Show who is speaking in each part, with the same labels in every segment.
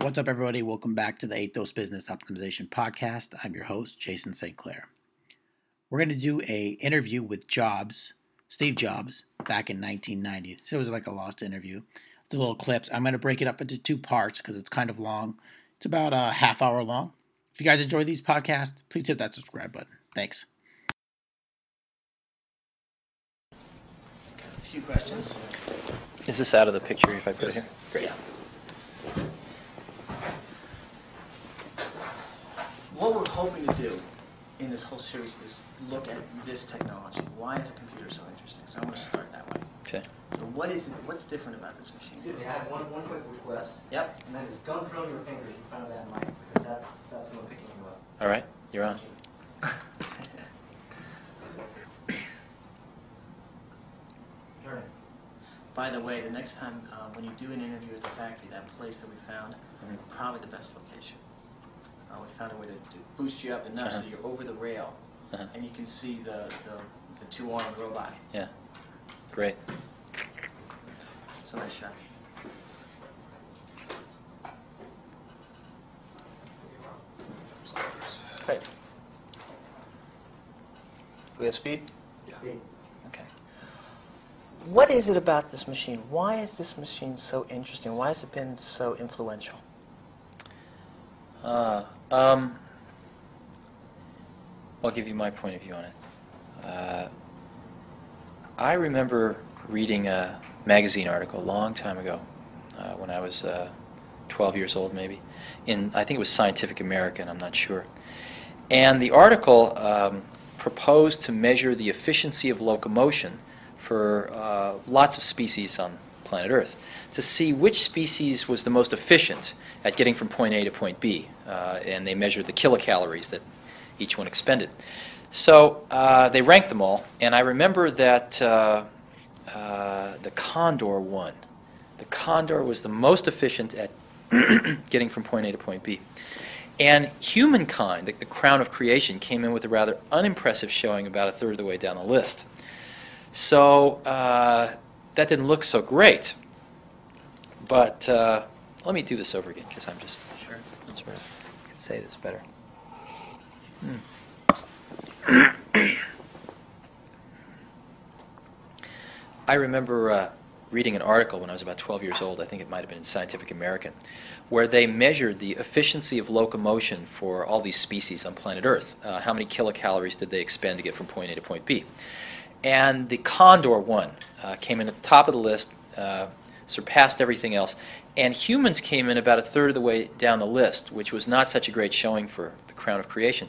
Speaker 1: What's up, everybody? Welcome back to the Athos Business Optimization Podcast. I'm your host, Jason St. Clair. We're going to do a interview with Jobs, Steve Jobs, back in 1990. So it was like a lost interview. It's a little clips. I'm going to break it up into two parts because it's kind of long. It's about a half hour long. If you guys enjoy these podcasts, please hit that subscribe button. Thanks. A few questions.
Speaker 2: Is this out of the picture if I put it here?
Speaker 1: Great. What we're hoping to do in this whole series is look at this technology. Why is a computer so interesting? So I want to start that way.
Speaker 2: Okay.
Speaker 1: So what is it? What's different about this machine?
Speaker 3: Excuse me, I have one, one quick request,
Speaker 1: Yep.
Speaker 3: and that is don't drill your fingers in front of that mic, because that's, that's what's picking you up.
Speaker 2: All right. You're on.
Speaker 3: Turn.
Speaker 1: By the way, the next time uh, when you do an interview at the factory, that place that we found,
Speaker 2: Mhm.
Speaker 1: probably the best location. Uh, we found a way to, to boost you up enough so
Speaker 2: Uh-huh.
Speaker 1: you're over the rail,
Speaker 2: Uh-huh.
Speaker 1: and you can see the the, the two-armed robot.
Speaker 2: Yeah. Great.
Speaker 1: It's a nice shot.
Speaker 2: Great.
Speaker 4: We have speed?
Speaker 3: Speed.
Speaker 4: Okay. What is it about this machine? Why is this machine so interesting? Why has it been so influential?
Speaker 2: Uh, um, I'll give you my point of view on it. Uh, I remember reading a magazine article a long time ago, uh, when I was uh, 12 years old, maybe. In I think it was Scientific American. I'm not sure. And the article um, proposed to measure the efficiency of locomotion for uh, lots of species on planet Earth to see which species was the most efficient at getting from point A to point B. Uh, and they measured the kilocalories that each one expended. So uh, they ranked them all, and I remember that uh, uh, the Condor won. The Condor was the most efficient at getting from point A to point B. And humankind, the, the crown of creation, came in with a rather unimpressive showing about a third of the way down the list. So uh, that didn't look so great. But uh, let me do this over again because I'm just
Speaker 1: Sure.
Speaker 2: sort of can say this better. I remember uh, reading an article when I was about 12 years old, I think it might have been in Scientific American, where they measured the efficiency of locomotion for all these species on planet Earth. Uh, how many kilocalories did they expend to get from point A to point B? And the Condor won uh, came in at the top of the list, uh, surpassed everything else, and humans came in about a third of the way down the list, which was not such a great showing for the crown of creation.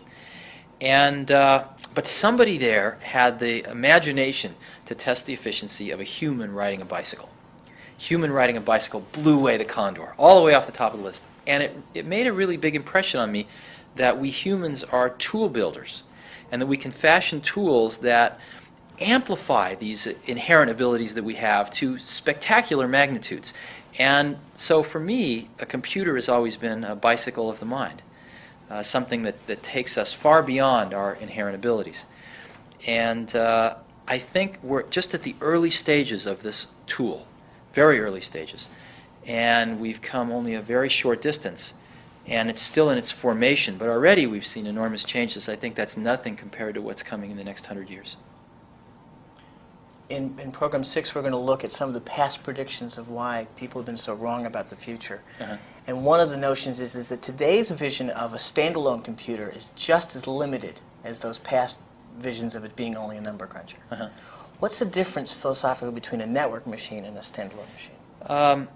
Speaker 2: And uh, but somebody there had the imagination to test the efficiency of a human riding a bicycle. Human riding a bicycle blew away the condor, all the way off the top of the list. And it, it made a really big impression on me that we humans are tool builders and that we can fashion tools that amplify these inherent abilities that we have to spectacular magnitudes. And so for me, a computer has always been a bicycle of the mind uh, something that, that takes us far beyond our inherent abilities. And uh, I think we're just at the early stages of this tool, very early stages. And we've come only a very short distance. And it's still in its formation, but already we've seen enormous changes. I think that's nothing compared to what's coming in the next hundred years.
Speaker 4: In, in program six, we're going to look at some of the past predictions of why people have been so wrong about the future.
Speaker 2: Uh-huh.
Speaker 4: And one of the notions is, is that today's vision of a standalone computer is just as limited as those past visions of it being only a number cruncher.
Speaker 2: Uh-huh.
Speaker 4: What's the difference philosophically between a network machine and a standalone machine?
Speaker 2: Um,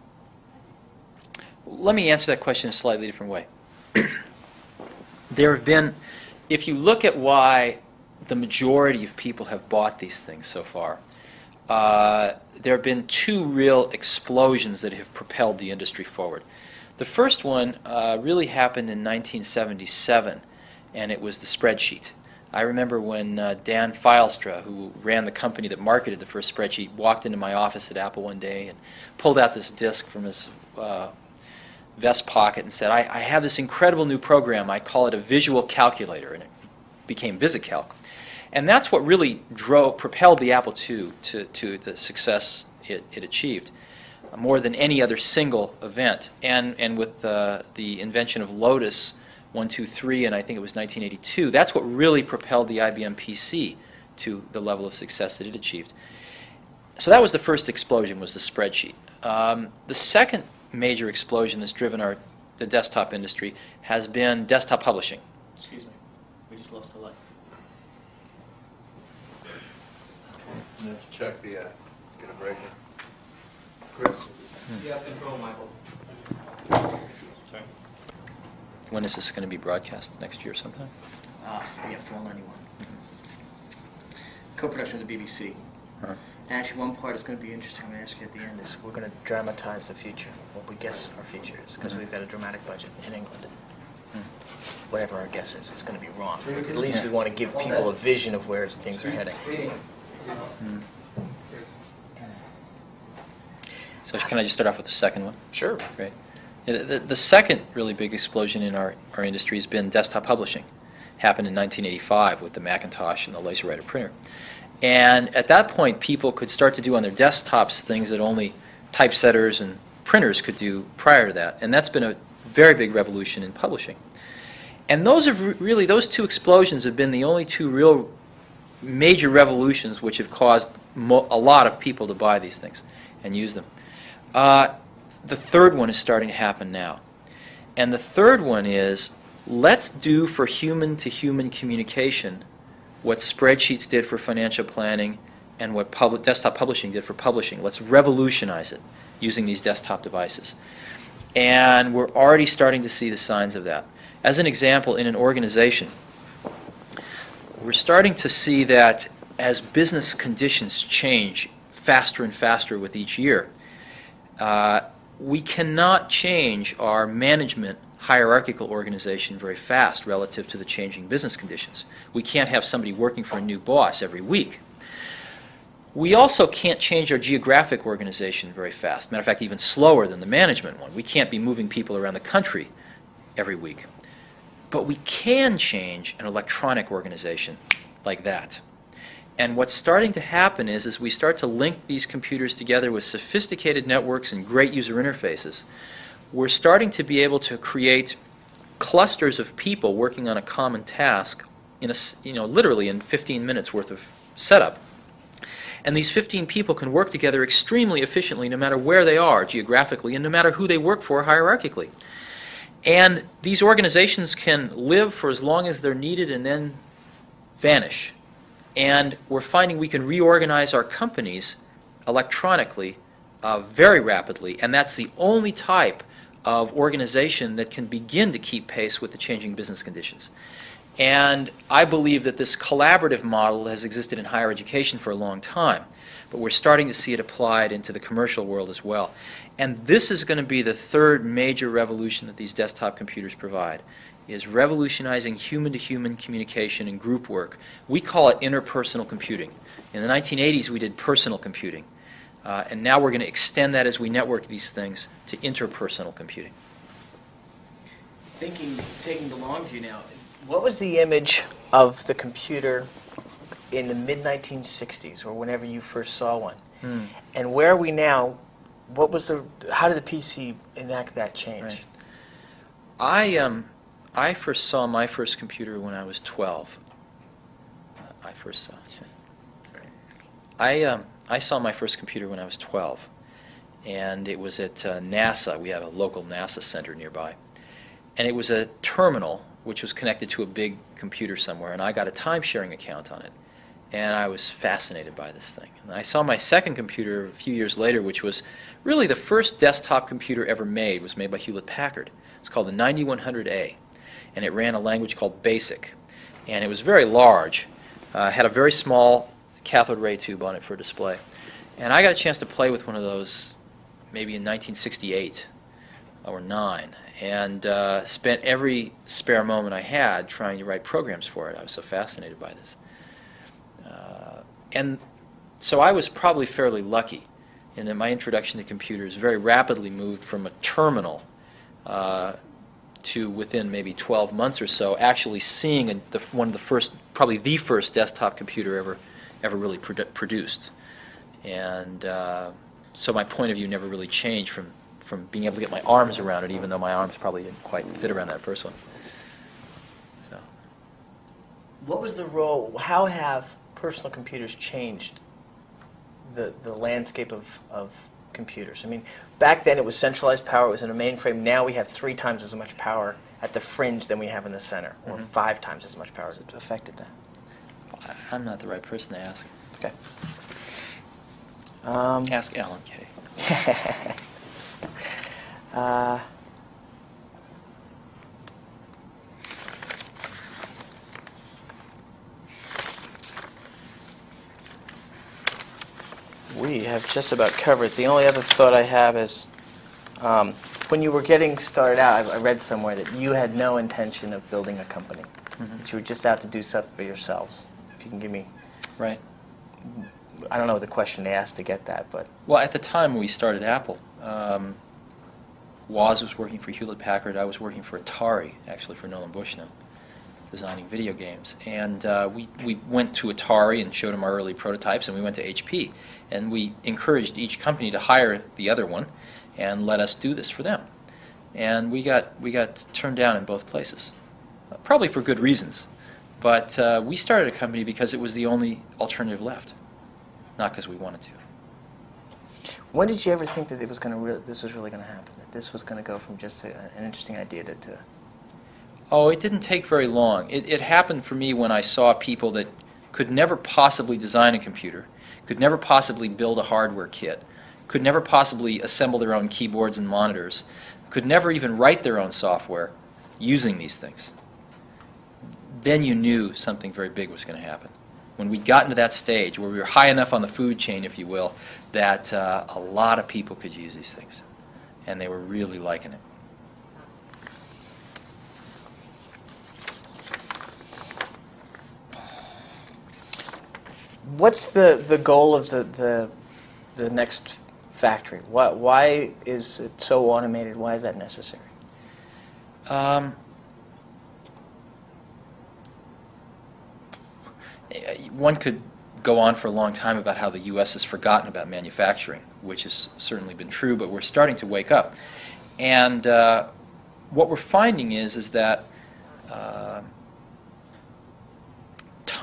Speaker 2: let me answer that question a slightly different way. there have been, if you look at why the majority of people have bought these things so far, uh, there have been two real explosions that have propelled the industry forward. The first one uh, really happened in 1977, and it was the spreadsheet. I remember when uh, Dan Fylstra, who ran the company that marketed the first spreadsheet, walked into my office at Apple one day and pulled out this disk from his uh, vest pocket and said, I, I have this incredible new program. I call it a visual calculator. And it became VisiCalc. And that's what really drove, propelled the Apple II to, to the success it, it achieved. more than any other single event. And, and with uh, the invention of Lotus 123, and I think it was 1982, that's what really propelled the IBM PC to the level of success that it achieved. So that was the first explosion, was the spreadsheet. Um, the second major explosion that's driven our, the desktop industry has been desktop publishing. Excuse me, we just lost a light.
Speaker 5: Let's check the, uh, get a break. Chris?
Speaker 3: You have control, Michael.
Speaker 2: When is this going to be broadcast? Next year or sometime?
Speaker 4: Uh, yeah, Fall 91. Co-production with the BBC.
Speaker 2: Huh.
Speaker 4: And actually, one part is going to be interesting. I'm going to ask you at the end. Is we're going to dramatize the future, what we guess our future is, because
Speaker 2: Mhm.
Speaker 4: we've got a dramatic budget in England.
Speaker 2: Hmm.
Speaker 4: Whatever our guess is, it's going to be wrong. At least we want to give people a vision of where things are heading.
Speaker 2: Hmm. Hmm. So can I just start off with the second one?
Speaker 4: Sure.
Speaker 2: Great. Yeah, The, the second really big explosion in our, our industry has been desktop publishing. Happened in 1985 with the Macintosh and the LaserWriter printer. And at that point, people could start to do on their desktops things that only typesetters and printers could do prior to that. And that's been a very big revolution in publishing. And those have re- really, those two explosions have been the only two real major revolutions which have caused mo- a lot of people to buy these things and use them. Uh, the third one is starting to happen now. And the third one is let's do for human to human communication what spreadsheets did for financial planning and what public, desktop publishing did for publishing. Let's revolutionize it using these desktop devices. And we're already starting to see the signs of that. As an example, in an organization, we're starting to see that as business conditions change faster and faster with each year, uh, we cannot change our management hierarchical organization very fast relative to the changing business conditions. We can't have somebody working for a new boss every week. We also can't change our geographic organization very fast. Matter of fact, even slower than the management one. We can't be moving people around the country every week. But we can change an electronic organization like that. And what's starting to happen is, as we start to link these computers together with sophisticated networks and great user interfaces, we're starting to be able to create clusters of people working on a common task in a, you know, literally in 15 minutes worth of setup. And these 15 people can work together extremely efficiently no matter where they are geographically and no matter who they work for hierarchically. And these organizations can live for as long as they're needed and then vanish. And we're finding we can reorganize our companies electronically uh, very rapidly, and that's the only type of organization that can begin to keep pace with the changing business conditions. And I believe that this collaborative model has existed in higher education for a long time, but we're starting to see it applied into the commercial world as well. And this is going to be the third major revolution that these desktop computers provide is revolutionizing human-to-human communication and group work. We call it interpersonal computing. In the 1980s, we did personal computing. Uh, and now we're going to extend that as we network these things to interpersonal computing.
Speaker 4: Thinking, taking the long view now, what was the image of the computer in the mid 1960s or whenever you first saw one?
Speaker 2: Hmm.
Speaker 4: And where are we now? What was the, how did the PC enact that change?
Speaker 2: Right. I um, I first saw my first computer when I was 12. Uh, I first saw. I um, I saw my first computer when I was 12, and it was at uh, NASA. We had a local NASA center nearby, and it was a terminal which was connected to a big computer somewhere, and I got a time-sharing account on it, and I was fascinated by this thing. And I saw my second computer a few years later, which was really the first desktop computer ever made. was made by Hewlett Packard. It's called the 9100A, and it ran a language called BASIC, and it was very large. Uh, had a very small cathode ray tube on it for display, and I got a chance to play with one of those maybe in 1968 or nine, and uh, spent every spare moment I had trying to write programs for it. I was so fascinated by this, uh, and so I was probably fairly lucky in that my introduction to computers very rapidly moved from a terminal uh, to within maybe 12 months or so, actually seeing a, the, one of the first, probably the first desktop computer ever, ever really produ- produced. And uh, so my point of view never really changed from, from being able to get my arms around it, even though my arms probably didn't quite fit around that first one. So,
Speaker 4: What was the role? How have personal computers changed the, the landscape of, of computers? I mean, back then it was centralized power, it was in a mainframe. Now we have three times as much power at the fringe than we have in the center, or
Speaker 2: Mhm.
Speaker 4: five times as much power. Has it affected that?
Speaker 2: I'm not the right person to ask.
Speaker 4: Okay. Um,
Speaker 2: Ask Alan Kay.
Speaker 4: uh, we have just about covered. The only other thought I have is um, when you were getting started out, I, I read somewhere that you had no intention of building a company,
Speaker 2: Mhm.
Speaker 4: that you were just out to do stuff for yourselves. If you can give me,
Speaker 2: Right.
Speaker 4: I don't know the question they asked to get that, but
Speaker 2: Well, at the time we started Apple, um, Woz was working for Hewlett Packard. I was working for Atari, actually for Nolan Bushnell, designing video games. And uh, we, we went to Atari and showed them our early prototypes, and we went to HP. And we encouraged each company to hire the other one and let us do this for them. And we got, we got turned down in both places, uh, probably for good reasons. But uh, we started a company because it was the only alternative left, not because we wanted to.
Speaker 4: When did you ever think that it was going to re- this was really going to happen? That this was going to go from just a, an interesting idea to, to
Speaker 2: Oh, it didn't take very long. It, it happened for me when I saw people that could never possibly design a computer, could never possibly build a hardware kit, could never possibly assemble their own keyboards and monitors, could never even write their own software using these things. Then you knew something very big was going to happen. When we'd gotten to that stage where we were high enough on the food chain, if you will, that uh, a lot of people could use these things. And they were really liking it.
Speaker 4: What's the, the goal of the, the, the next factory? Why, why is it so automated? Why is that necessary?
Speaker 2: Um, one could go on for a long time about how the U.S. has forgotten about manufacturing, which has certainly been true, but we're starting to wake up. And uh, what we're finding is is that uh,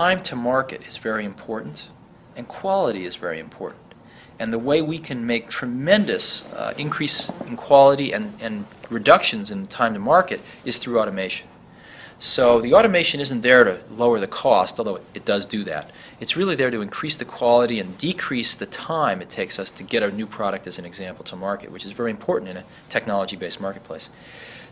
Speaker 2: time to market is very important, and quality is very important. And the way we can make tremendous uh, increase in quality and, and reductions in time to market is through automation. So the automation isn't there to lower the cost, although it, does do that. It's really there to increase the quality and decrease the time it takes us to get a new product, as an example, to market, which is very important in a technology-based marketplace.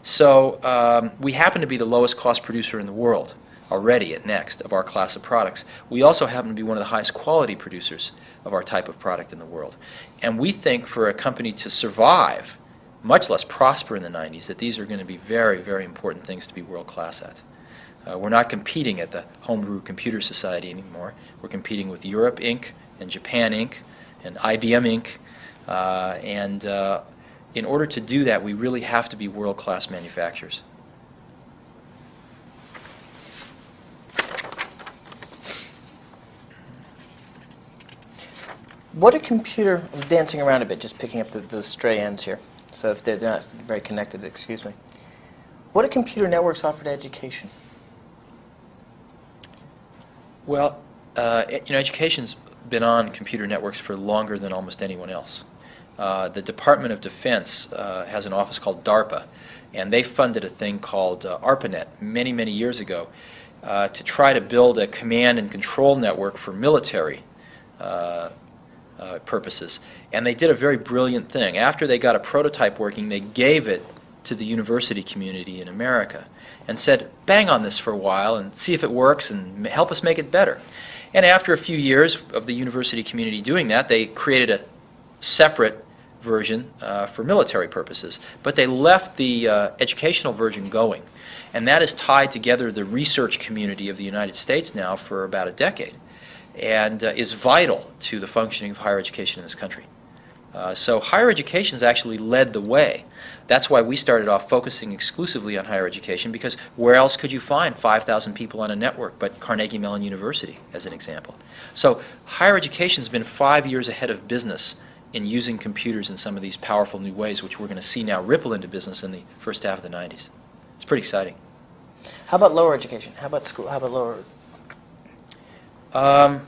Speaker 2: So um, we happen to be the lowest cost producer in the world already at Next of our class of products. We also happen to be one of the highest quality producers of our type of product in the world. And we think for a company to survive, much less prosper in the 90s, that these are going to be very, very important things to be world class at. Uh, we're not competing at the Homebrew Computer Society anymore. We're competing with Europe Inc. and Japan Inc. and IBM Inc. Uh, and uh, in order to do that, we really have to be world class manufacturers.
Speaker 4: What a computer, I'm dancing around a bit, just picking up the, the stray ends here. So if they're, they're not very connected, excuse me. What do computer networks offer to education?
Speaker 2: Well, uh, you know, education's been on computer networks for longer than almost anyone else. Uh, the Department of Defense uh, has an office called DARPA, and they funded a thing called uh, ARPANET many, many years ago uh, to try to build a command and control network for military uh, purposes. And they did a very brilliant thing. After they got a prototype working, they gave it to the university community in America and said, bang on this for a while and see if it works and help us make it better. And after a few years of the university community doing that, they created a separate version uh, for military purposes. But they left the uh, educational version going. And that has tied together the research community of the United States now for about a decade and uh, is vital to the functioning of higher education in this country. Uh, so higher education has actually led the way. That's why we started off focusing exclusively on higher education because where else could you find 5,000 people on a network but Carnegie Mellon University, as an example? So higher education has been five years ahead of business in using computers in some of these powerful new ways, which we're going to see now ripple into business in the first half of the 90s. It's pretty exciting.
Speaker 4: How about lower education? How about school? How about lower
Speaker 2: Um,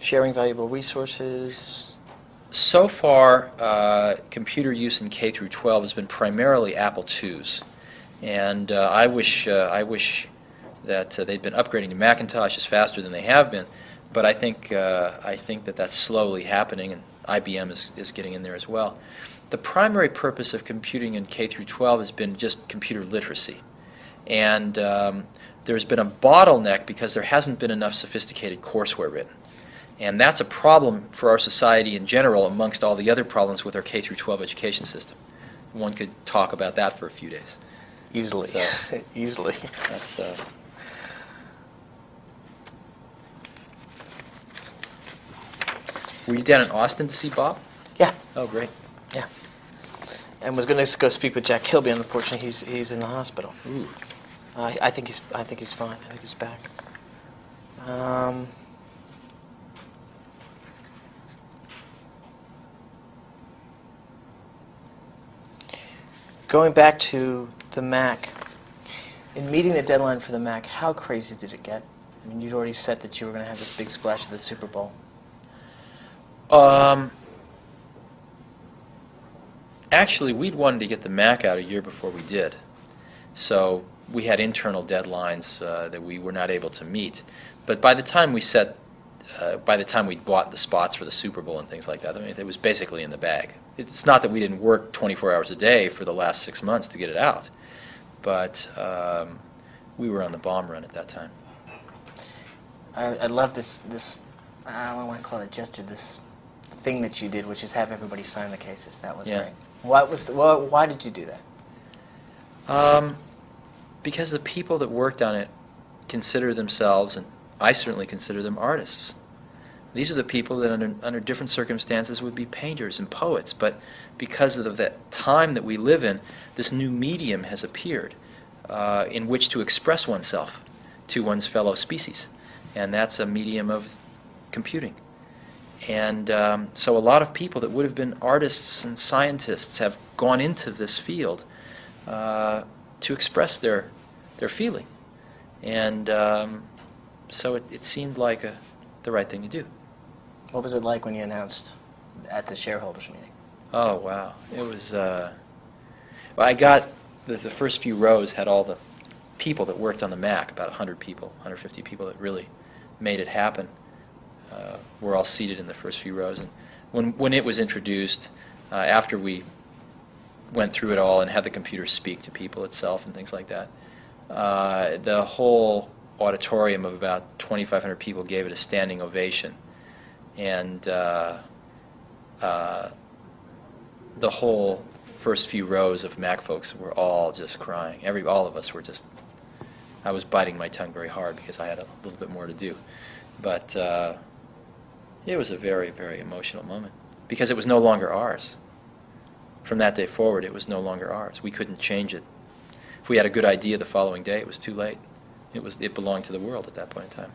Speaker 4: sharing valuable resources?
Speaker 2: so far, uh, computer use in K through 12 has been primarily Apple IIs, and uh, I wish uh, I wish that uh, they'd been upgrading to Macintoshes faster than they have been. But I think uh, I think that that's slowly happening, and IBM is, is getting in there as well. The primary purpose of computing in K through 12 has been just computer literacy, and um, there's been a bottleneck because there hasn't been enough sophisticated courseware written. And that's a problem for our society in general, amongst all the other problems with our K through 12 education system. One could talk about that for a few days.
Speaker 4: Easily.
Speaker 2: So-
Speaker 4: Easily.
Speaker 2: That's uh, Were you down in Austin to see Bob?
Speaker 4: Yeah.
Speaker 2: Oh, great. Yeah.
Speaker 4: And was going to go speak with Jack Kilby. Unfortunately, he's he's in the hospital.
Speaker 2: Ooh.
Speaker 4: Uh, I think he's I think he's fine. I think he's back. Um, going back to the Mac, in meeting the deadline for the Mac, how crazy did it get? I mean, you'd already said that you were going to have this big splash at the Super Bowl.
Speaker 2: Um, actually, we'd wanted to get the Mac out a year before we did. So we had internal deadlines uh, that we were not able to meet. But by the time we set, uh, by the time we bought the spots for the Super Bowl and things like that, I mean, it was basically in the bag. It's not that we didn't work 24 hours a day for the last six months to get it out, but um, we were on the bomb run at that time.
Speaker 4: I, I love this this I don't want to call it a gesture. This thing that you did, which is have everybody sign the cases. That was
Speaker 2: Yeah.
Speaker 4: great. What was the, why, why did you do that?
Speaker 2: Um, because the people that worked on it consider themselves, and I certainly consider them artists. These are the people that, under, under different circumstances, would be painters and poets, but because of the time that we live in, this new medium has appeared uh, in which to express oneself to one's fellow species, and that's a medium of computing. And um, so, a lot of people that would have been artists and scientists have gone into this field uh, to express their their feeling, and um, so it, it seemed like a, the right thing to do.
Speaker 4: What was it like when you announced at the shareholders meeting?
Speaker 2: Oh wow, it was. Uh, well, I got the, the first few rows had all the people that worked on the Mac, about 100 people, 150 people that really made it happen. Uh, were all seated in the first few rows, and when when it was introduced, uh, after we went through it all and had the computer speak to people itself and things like that, uh, the whole auditorium of about 2,500 people gave it a standing ovation, and. Uh, uh, the whole first few rows of Mac folks were all just crying. Every all of us were just. I was biting my tongue very hard because I had a little bit more to do, but uh, it was a very very emotional moment because it was no longer ours. From that day forward, it was no longer ours. We couldn't change it. If we had a good idea the following day, it was too late. It was it belonged to the world at that point in time.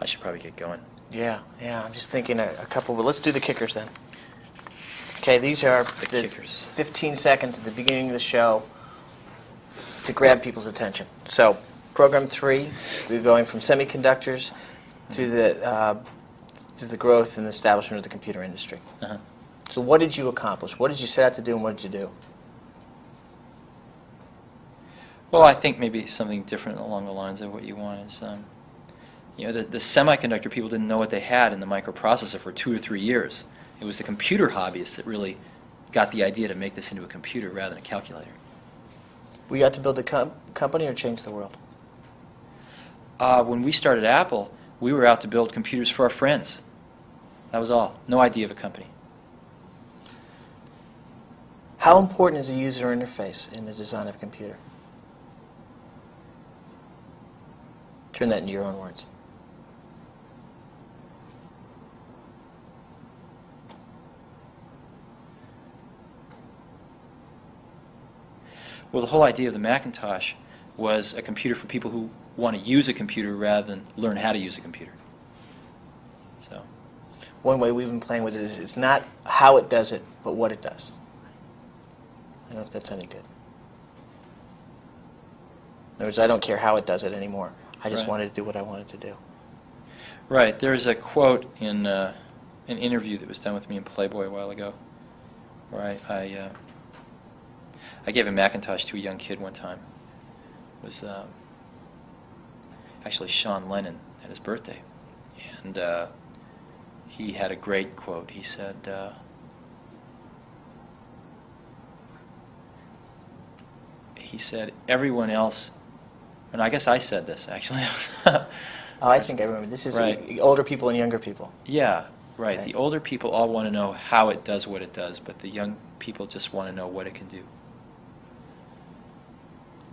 Speaker 2: I should probably get going.
Speaker 4: Yeah, yeah. I'm just thinking a, a couple, but let's do the kickers then. Okay, these are
Speaker 2: The
Speaker 4: the
Speaker 2: kickers.
Speaker 4: 15 seconds at the beginning of the show to grab people's attention. So, program three, we're going from semiconductors to the uh, to the growth and establishment of the computer industry.
Speaker 2: Uh-huh.
Speaker 4: So, what did you accomplish? What did you set out to do, and what did you do?
Speaker 2: Well, I think maybe something different along the lines of what you want is, um, you know, the, the semiconductor people didn't know what they had in the microprocessor for two or three years. It was the computer hobbyists that really got the idea to make this into a computer rather than a calculator.
Speaker 4: We got to build a com- company or change the world.
Speaker 2: Uh, when we started Apple, we were out to build computers for our friends. That was all. No idea of a company.
Speaker 4: How important is the user interface in the design of a computer? Turn that into your own words.
Speaker 2: Well, the whole idea of the Macintosh was a computer for people who want to use a computer rather than learn how to use a computer. So,
Speaker 4: One way we've been playing with it is it's not how it does it, but what it does. I don't know if that's any good. In other words, I don't care how it does it anymore. I just
Speaker 2: Right.
Speaker 4: wanted to do what I wanted to do.
Speaker 2: right, there's a quote in uh, an interview that was done with me in Playboy a while ago, where I I, uh, I gave a Macintosh to a young kid one time. It was um, actually Sean Lennon at his birthday, and uh, he had a great quote. He said. Uh, he said everyone else and i guess i said this actually
Speaker 4: Oh, I think I remember. This is
Speaker 2: Right.
Speaker 4: older people and younger people.
Speaker 2: yeah right
Speaker 4: Right.
Speaker 2: the older people all want to know how it does what it does but the young people just want to know what it can do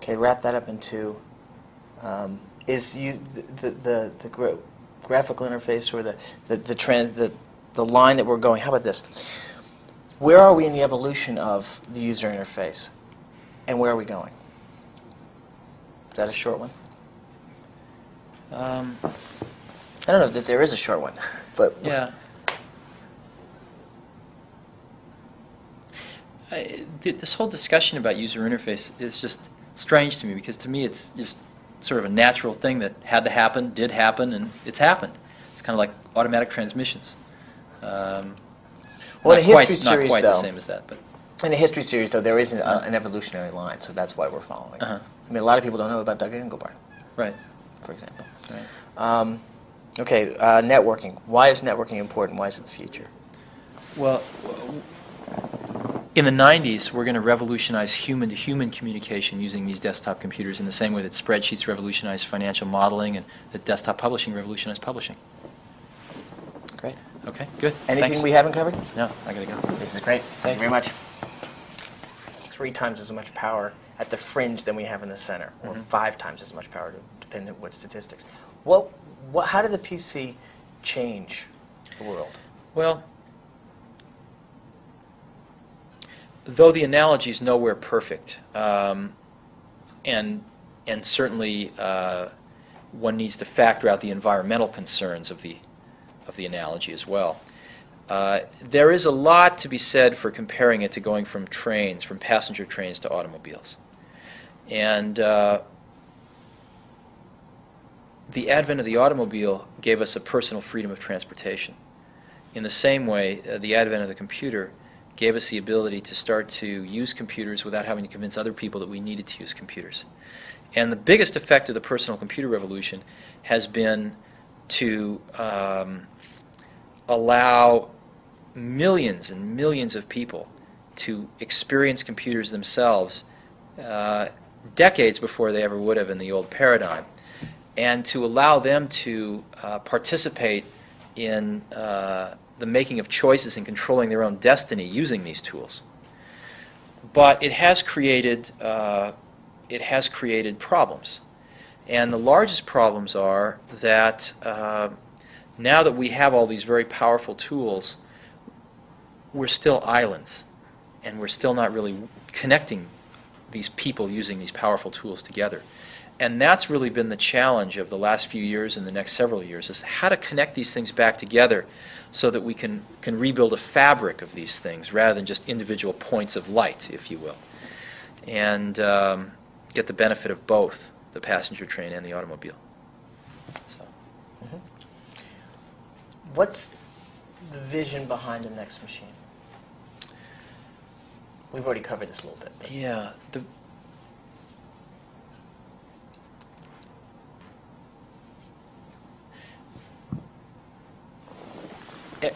Speaker 4: Okay, wrap that up into um, is you the the, the, the gra- graphical interface or the the the, trend, the the line that we're going. How about this? Where are we in the evolution of the user interface, and where are we going? Is that a short one?
Speaker 2: um,
Speaker 4: I don't know that there is a short one, but
Speaker 2: yeah I, th- this whole discussion about user interface is just strange to me because to me it's just sort of a natural thing that had to happen, did happen, and it's happened. It's kind of like automatic transmissions. Um,
Speaker 4: Well,
Speaker 2: not
Speaker 4: in a
Speaker 2: quite,
Speaker 4: history
Speaker 2: not
Speaker 4: series,
Speaker 2: quite
Speaker 4: though-
Speaker 2: the same as that, but
Speaker 4: In a history series, though, there is an, uh, an evolutionary line, so that's why we're following.
Speaker 2: Uh-huh.
Speaker 4: I mean, a lot of people don't know about Doug Engelbart,
Speaker 2: right,
Speaker 4: for example.
Speaker 2: right.
Speaker 4: Um, okay, uh, networking. Why is networking important? Why is it the future?
Speaker 2: Well, w- in the 90s, we're going to revolutionize human to human communication using these desktop computers in the same way that spreadsheets revolutionized financial modeling and that desktop publishing revolutionized publishing.
Speaker 4: Great.
Speaker 2: Okay, good.
Speaker 4: Anything
Speaker 2: Thanks.
Speaker 4: we haven't covered?
Speaker 2: No, I got to go.
Speaker 4: This is great. Thank
Speaker 2: Thank
Speaker 4: you very much. Three times as much power at the fringe than we have in the center, or
Speaker 2: Mhm.
Speaker 4: five times as much power, depending on what statistics. What, what, how did the PC change the world?
Speaker 2: Well, though the analogy is nowhere perfect, um, and and certainly uh, one needs to factor out the environmental concerns of the of the analogy as well. Uh, there is a lot to be said for comparing it to going from trains, from passenger trains to automobiles, and uh, the advent of the automobile gave us a personal freedom of transportation. In the same way, uh, the advent of the computer gave us the ability to start to use computers without having to convince other people that we needed to use computers. And the biggest effect of the personal computer revolution has been to um, allow millions and millions of people to experience computers themselves uh, decades before they ever would have in the old paradigm, and to allow them to uh, participate in uh, the making of choices and controlling their own destiny using these tools. But it has created uh, it has created problems, and the largest problems are that uh, now that we have all these very powerful tools, we're still islands, and we're still not really connecting these people using these powerful tools together. And that's really been the challenge of the last few years and the next several years is how to connect these things back together so that we can, can rebuild a fabric of these things rather than just individual points of light, if you will. And um, get the benefit of both the passenger train and the automobile. So,
Speaker 4: What's the vision behind the next machine? We've already covered this a little bit. But
Speaker 2: yeah, the,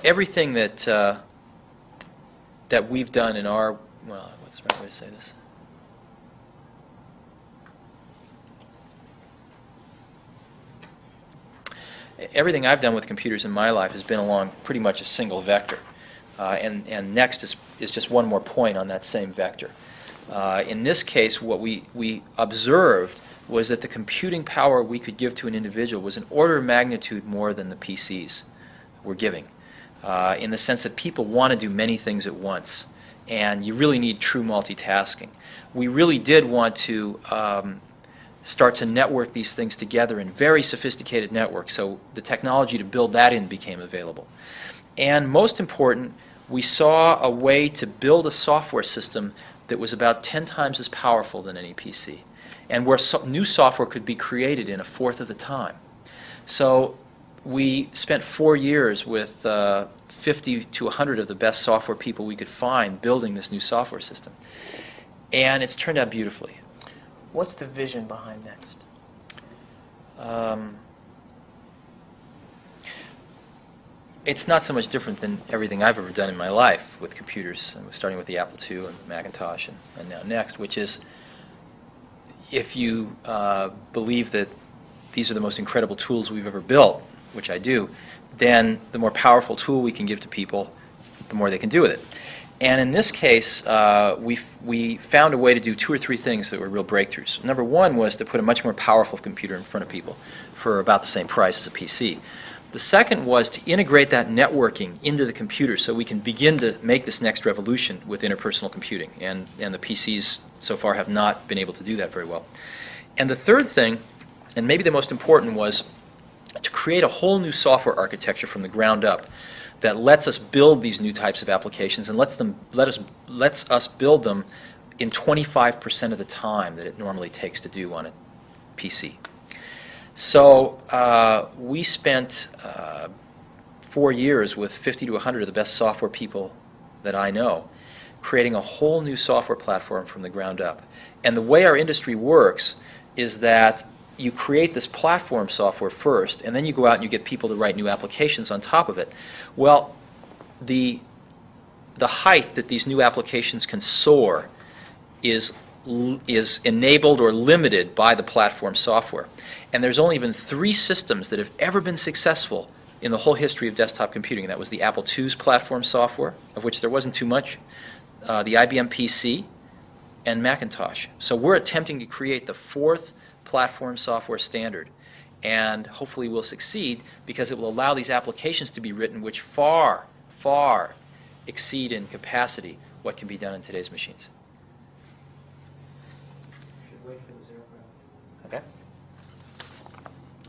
Speaker 2: everything that uh, that we've done in our well, what's the right way to say this? Everything I've done with computers in my life has been along pretty much a single vector, uh, and and next is is just one more point on that same vector. Uh, in this case, what we we observed was that the computing power we could give to an individual was an order of magnitude more than the PCs were giving, uh, in the sense that people want to do many things at once. and you really need true multitasking. We really did want to um, start to network these things together in very sophisticated networks, so the technology to build that in became available. And most important, we saw a way to build a software system that was about 10 times as powerful than any PC, and where so- new software could be created in a fourth of the time. So we spent four years with uh, 50 to 100 of the best software people we could find building this new software system. And it's turned out beautifully.
Speaker 4: What's the vision behind Next?
Speaker 2: Um, it's not so much different than everything I've ever done in my life with computers, starting with the Apple II and Macintosh and, and now Next, which is if you uh, believe that these are the most incredible tools we've ever built, which I do, then the more powerful tool we can give to people, the more they can do with it. And in this case, uh, we, we found a way to do two or three things that were real breakthroughs. Number one was to put a much more powerful computer in front of people for about the same price as a PC. The second was to integrate that networking into the computer so we can begin to make this next revolution with interpersonal computing. And, and the PCs so far have not been able to do that very well. And the third thing, and maybe the most important, was to create a whole new software architecture from the ground up that lets us build these new types of applications and lets them let us lets us build them in 25% of the time that it normally takes to do on a PC. So uh, we spent uh, four years with 50 to 100 of the best software people that I know, creating a whole new software platform from the ground up. And the way our industry works is that you create this platform software first, and then you go out and you get people to write new applications on top of it. Well, the the height that these new applications can soar is is enabled or limited by the platform software. And there's only been three systems that have ever been successful in the whole history of desktop computing. That was the Apple II's platform software, of which there wasn't too much, uh, the IBM PC, and Macintosh. So we're attempting to create the fourth platform software standard. And hopefully we'll succeed because it will allow these applications to be written which far, far exceed in capacity what can be done in today's machines.
Speaker 3: Should wait for the zero point.
Speaker 4: Okay.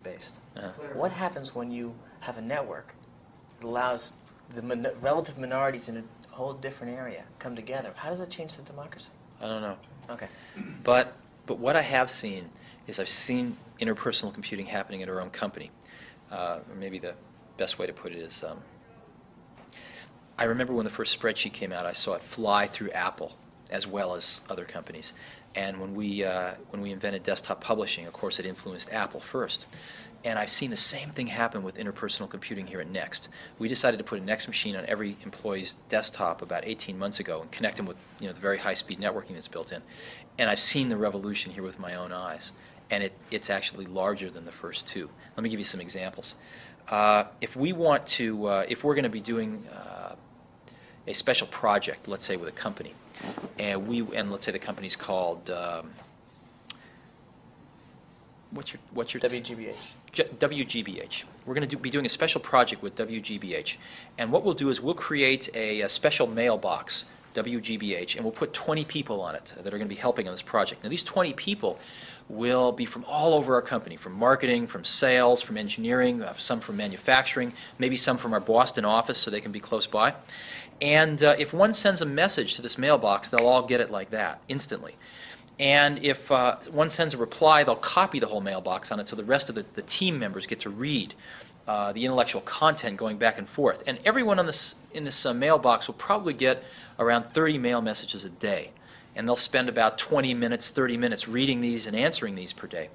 Speaker 4: Based.
Speaker 2: Uh,
Speaker 4: What happens when you have a network that allows the min- relative minorities in a whole different area come together? How does that change the democracy?
Speaker 2: I don't know.
Speaker 4: Okay.
Speaker 2: But, but what I have seen is I've seen interpersonal computing happening at our own company. Uh, or maybe the best way to put it is um, I remember when the first spreadsheet came out, I saw it fly through Apple as well as other companies. And when we, uh, when we invented desktop publishing, of course, it influenced Apple first. And I've seen the same thing happen with interpersonal computing here at Next. We decided to put a Next machine on every employee's desktop about 18 months ago and connect them with you know, the very high-speed networking that's built in. And I've seen the revolution here with my own eyes. And it, it's actually larger than the first two. Let me give you some examples. Uh, if we want to, uh, if we're going to be doing uh, a special project, let's say with a company, and we, and let's say the company's called, um, what's your, what's your?
Speaker 4: WGBH.
Speaker 2: J- WGBH. We're going to do, be doing a special project with WGBH. And what we'll do is we'll create a, a special mailbox, WGBH, and we'll put 20 people on it that are going to be helping on this project. Now, these 20 people will be from all over our company, from marketing, from sales, from engineering, uh, some from manufacturing, maybe some from our Boston office so they can be close by. And uh, if one sends a message to this mailbox, they'll all get it like that, instantly. And if uh, one sends a reply, they'll copy the whole mailbox on it so the rest of the, the team members get to read uh, the intellectual content going back and forth. And everyone on this, in this uh, mailbox will probably get around 30 mail messages a day. And they'll spend about 20 minutes, 30 minutes reading these and answering these per day.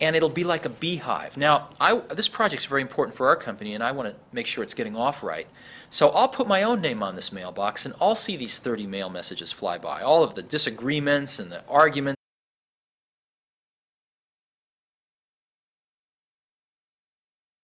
Speaker 2: And it'll be like a beehive. Now, I, this project's very important for our company, and I want to make sure it's getting off right. So I'll put my own name on this mailbox, and I'll see these 30 mail messages fly by. All of the disagreements and the arguments.